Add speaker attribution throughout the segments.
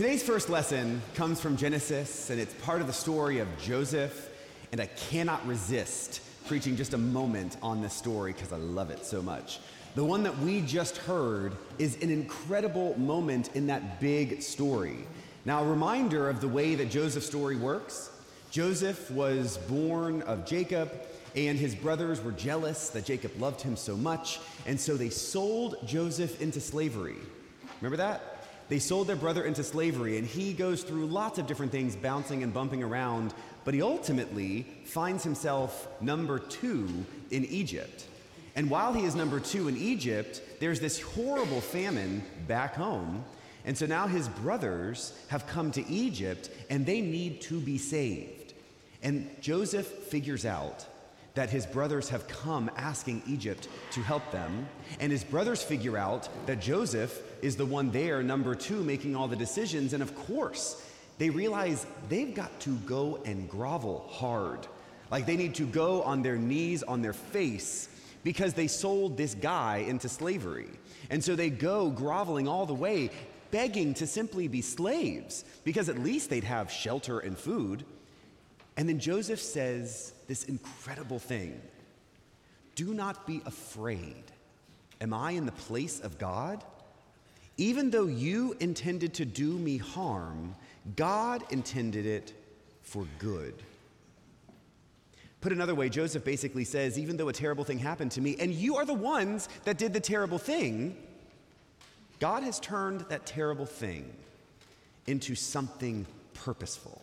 Speaker 1: Today's first lesson comes from Genesis, and it's part of the story of Joseph. And I cannot resist preaching just a moment on this story because I love it so much. The one that we just heard is an incredible moment in that big story. Now, a reminder of the way that Joseph's story works Joseph was born of Jacob, and his brothers were jealous that Jacob loved him so much, and so they sold Joseph into slavery. Remember that? They sold their brother into slavery, and he goes through lots of different things, bouncing and bumping around, but he ultimately finds himself number two in Egypt. And while he is number two in Egypt, there's this horrible famine back home. And so now his brothers have come to Egypt and they need to be saved. And Joseph figures out that his brothers have come asking Egypt to help them. And his brothers figure out that Joseph is the one there, number two, making all the decisions. And of course, they realize they've got to go and grovel hard. Like they need to go on their knees, on their face, because they sold this guy into slavery. And so they go groveling all the way, begging to simply be slaves, because at least they'd have shelter and food. And then Joseph says this incredible thing Do not be afraid. Am I in the place of God? Even though you intended to do me harm, God intended it for good. Put another way, Joseph basically says, even though a terrible thing happened to me, and you are the ones that did the terrible thing, God has turned that terrible thing into something purposeful.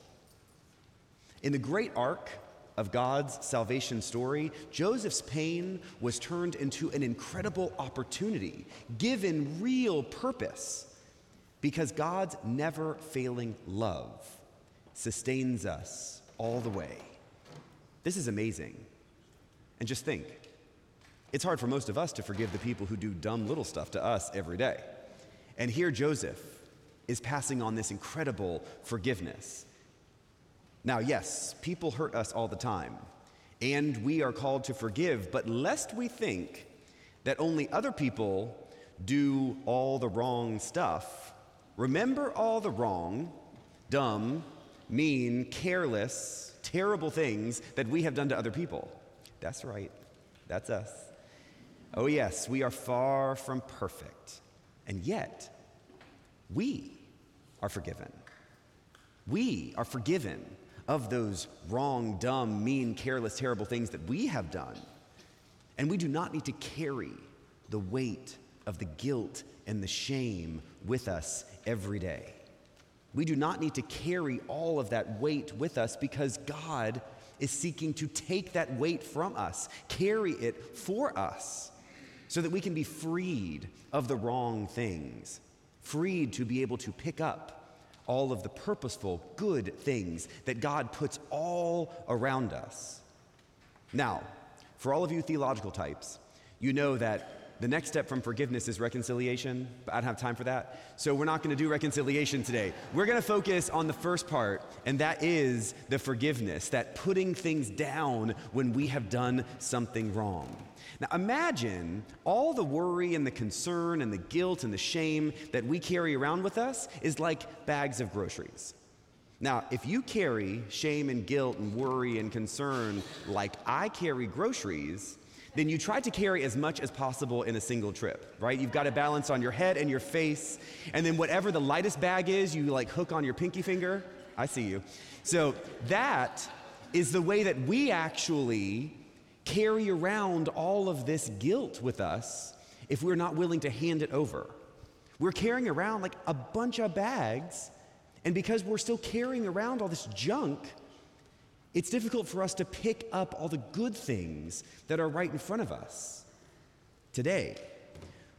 Speaker 1: In the great arc of God's salvation story, Joseph's pain was turned into an incredible opportunity, given real purpose, because God's never failing love sustains us all the way. This is amazing. And just think it's hard for most of us to forgive the people who do dumb little stuff to us every day. And here Joseph is passing on this incredible forgiveness. Now, yes, people hurt us all the time, and we are called to forgive, but lest we think that only other people do all the wrong stuff, remember all the wrong, dumb, mean, careless, terrible things that we have done to other people. That's right, that's us. Oh, yes, we are far from perfect, and yet we are forgiven. We are forgiven of those wrong, dumb, mean, careless, terrible things that we have done. And we do not need to carry the weight of the guilt and the shame with us every day. We do not need to carry all of that weight with us because God is seeking to take that weight from us, carry it for us, so that we can be freed of the wrong things, freed to be able to pick up all of the purposeful, good things that God puts all around us. Now, for all of you theological types, you know that the next step from forgiveness is reconciliation, but I don't have time for that. So we're not going to do reconciliation today. We're going to focus on the first part, and that is the forgiveness, that putting things down when we have done something wrong. Now imagine all the worry and the concern and the guilt and the shame that we carry around with us is like bags of groceries. Now, if you carry shame and guilt and worry and concern like I carry groceries, then you try to carry as much as possible in a single trip, right? You've got to balance on your head and your face, and then whatever the lightest bag is, you like hook on your pinky finger. I see you. So that is the way that we actually carry around all of this guilt with us if we're not willing to hand it over. We're carrying around like a bunch of bags, and because we're still carrying around all this junk, it's difficult for us to pick up all the good things that are right in front of us. Today,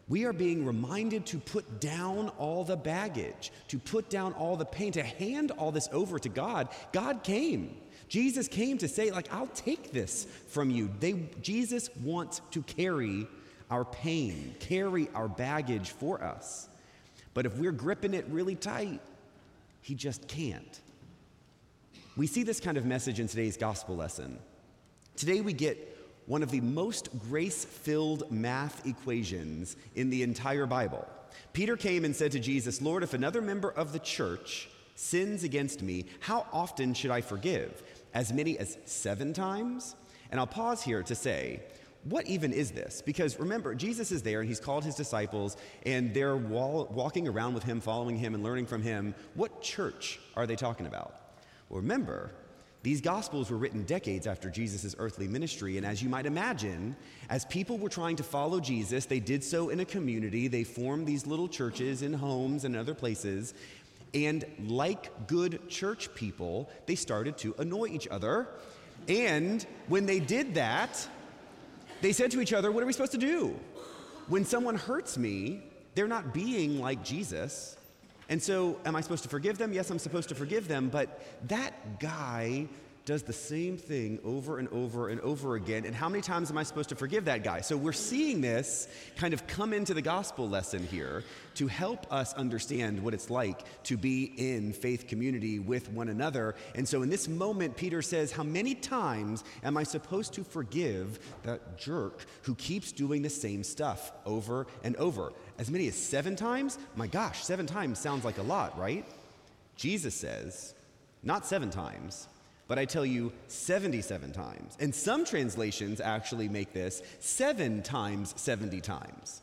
Speaker 1: we are being reminded to put down all the baggage, to put down all the pain, to hand all this over to God. God came. Jesus came to say, like, I'll take this from you. They, Jesus wants to carry our pain, carry our baggage for us. But if we're gripping it really tight, he just can't. We see this kind of message in today's gospel lesson. Today we get one of the most grace filled math equations in the entire Bible. Peter came and said to Jesus, Lord, if another member of the church sins against me, how often should I forgive? As many as seven times? And I'll pause here to say, what even is this? Because remember, Jesus is there and he's called his disciples and they're wall- walking around with him, following him, and learning from him. What church are they talking about? Well, remember, these gospels were written decades after Jesus' earthly ministry, and as you might imagine, as people were trying to follow Jesus, they did so in a community. They formed these little churches in homes and other places, and like good church people, they started to annoy each other. And when they did that, they said to each other, What are we supposed to do? When someone hurts me, they're not being like Jesus. And so, am I supposed to forgive them? Yes, I'm supposed to forgive them, but that guy does the same thing over and over and over again. And how many times am I supposed to forgive that guy? So we're seeing this kind of come into the gospel lesson here to help us understand what it's like to be in faith community with one another. And so in this moment, Peter says, How many times am I supposed to forgive that jerk who keeps doing the same stuff over and over? As many as seven times? My gosh, seven times sounds like a lot, right? Jesus says, not seven times, but I tell you 77 times. And some translations actually make this seven times 70 times.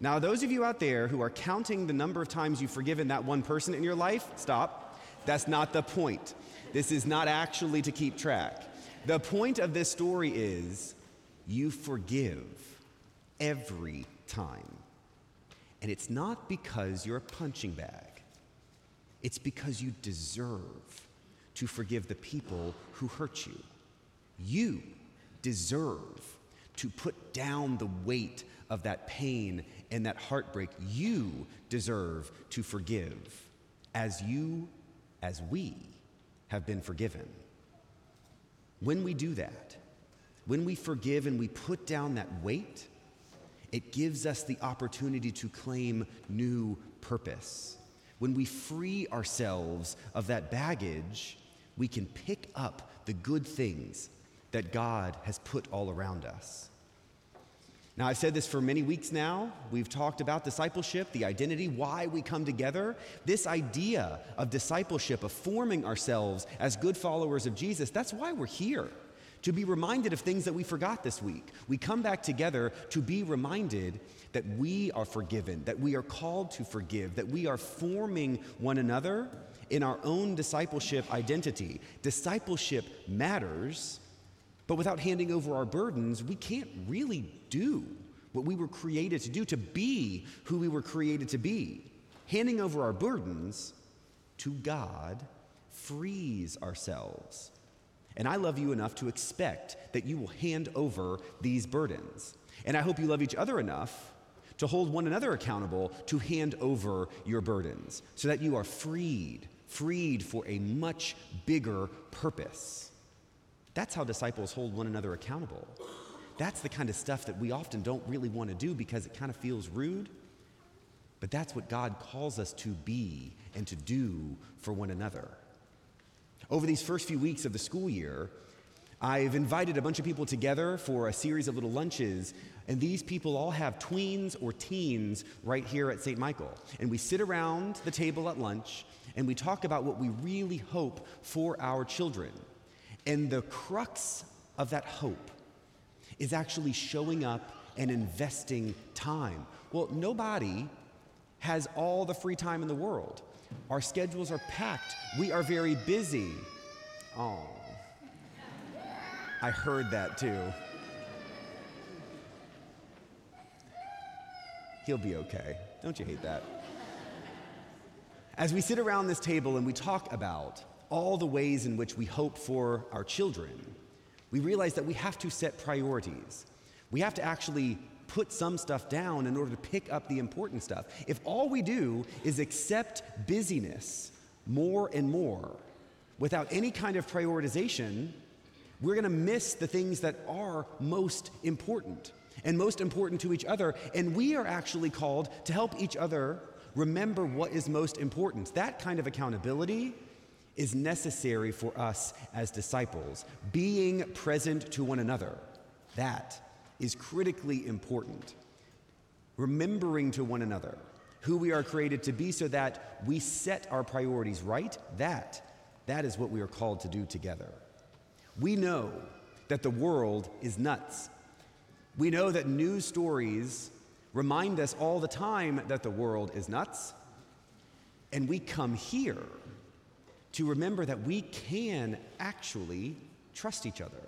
Speaker 1: Now, those of you out there who are counting the number of times you've forgiven that one person in your life, stop. That's not the point. This is not actually to keep track. The point of this story is you forgive every time. And it's not because you're a punching bag, it's because you deserve to forgive the people who hurt you. You deserve to put down the weight of that pain and that heartbreak. You deserve to forgive as you, as we have been forgiven. When we do that, when we forgive and we put down that weight, it gives us the opportunity to claim new purpose. When we free ourselves of that baggage, we can pick up the good things that God has put all around us. Now, I've said this for many weeks now. We've talked about discipleship, the identity, why we come together. This idea of discipleship, of forming ourselves as good followers of Jesus, that's why we're here. To be reminded of things that we forgot this week. We come back together to be reminded that we are forgiven, that we are called to forgive, that we are forming one another in our own discipleship identity. Discipleship matters, but without handing over our burdens, we can't really do what we were created to do, to be who we were created to be. Handing over our burdens to God frees ourselves. And I love you enough to expect that you will hand over these burdens. And I hope you love each other enough to hold one another accountable to hand over your burdens so that you are freed freed for a much bigger purpose. That's how disciples hold one another accountable. That's the kind of stuff that we often don't really want to do because it kind of feels rude. But that's what God calls us to be and to do for one another. Over these first few weeks of the school year, I've invited a bunch of people together for a series of little lunches, and these people all have tweens or teens right here at St. Michael. And we sit around the table at lunch and we talk about what we really hope for our children. And the crux of that hope is actually showing up and investing time. Well, nobody has all the free time in the world. Our schedules are packed. We are very busy. Oh, I heard that too. He'll be okay. Don't you hate that? As we sit around this table and we talk about all the ways in which we hope for our children, we realize that we have to set priorities. We have to actually put some stuff down in order to pick up the important stuff. If all we do is accept busyness more and more without any kind of prioritization, we're going to miss the things that are most important and most important to each other. And we are actually called to help each other remember what is most important. That kind of accountability is necessary for us as disciples. Being present to one another, that is critically important. Remembering to one another who we are created to be so that we set our priorities right, that, that is what we are called to do together. We know that the world is nuts. We know that news stories remind us all the time that the world is nuts. And we come here to remember that we can actually trust each other.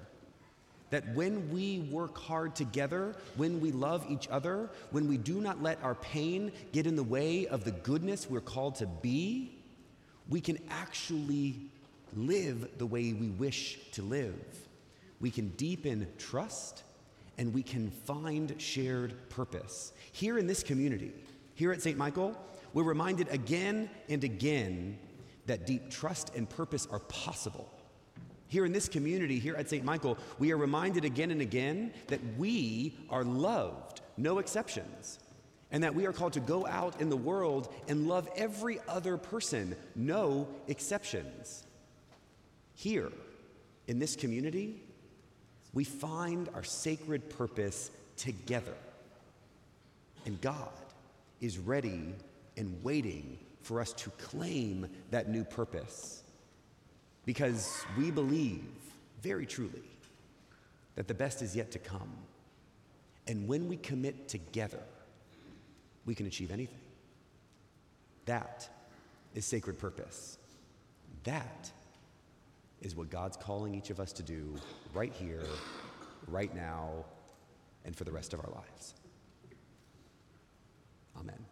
Speaker 1: That when we work hard together, when we love each other, when we do not let our pain get in the way of the goodness we're called to be, we can actually live the way we wish to live. We can deepen trust and we can find shared purpose. Here in this community, here at St. Michael, we're reminded again and again that deep trust and purpose are possible. Here in this community, here at St. Michael, we are reminded again and again that we are loved, no exceptions, and that we are called to go out in the world and love every other person, no exceptions. Here in this community, we find our sacred purpose together. And God is ready and waiting for us to claim that new purpose because we believe very truly that the best is yet to come. And when we commit together, we can achieve anything. That is sacred purpose. That is what God's calling each of us to do right here, right now, and for the rest of our lives. Amen.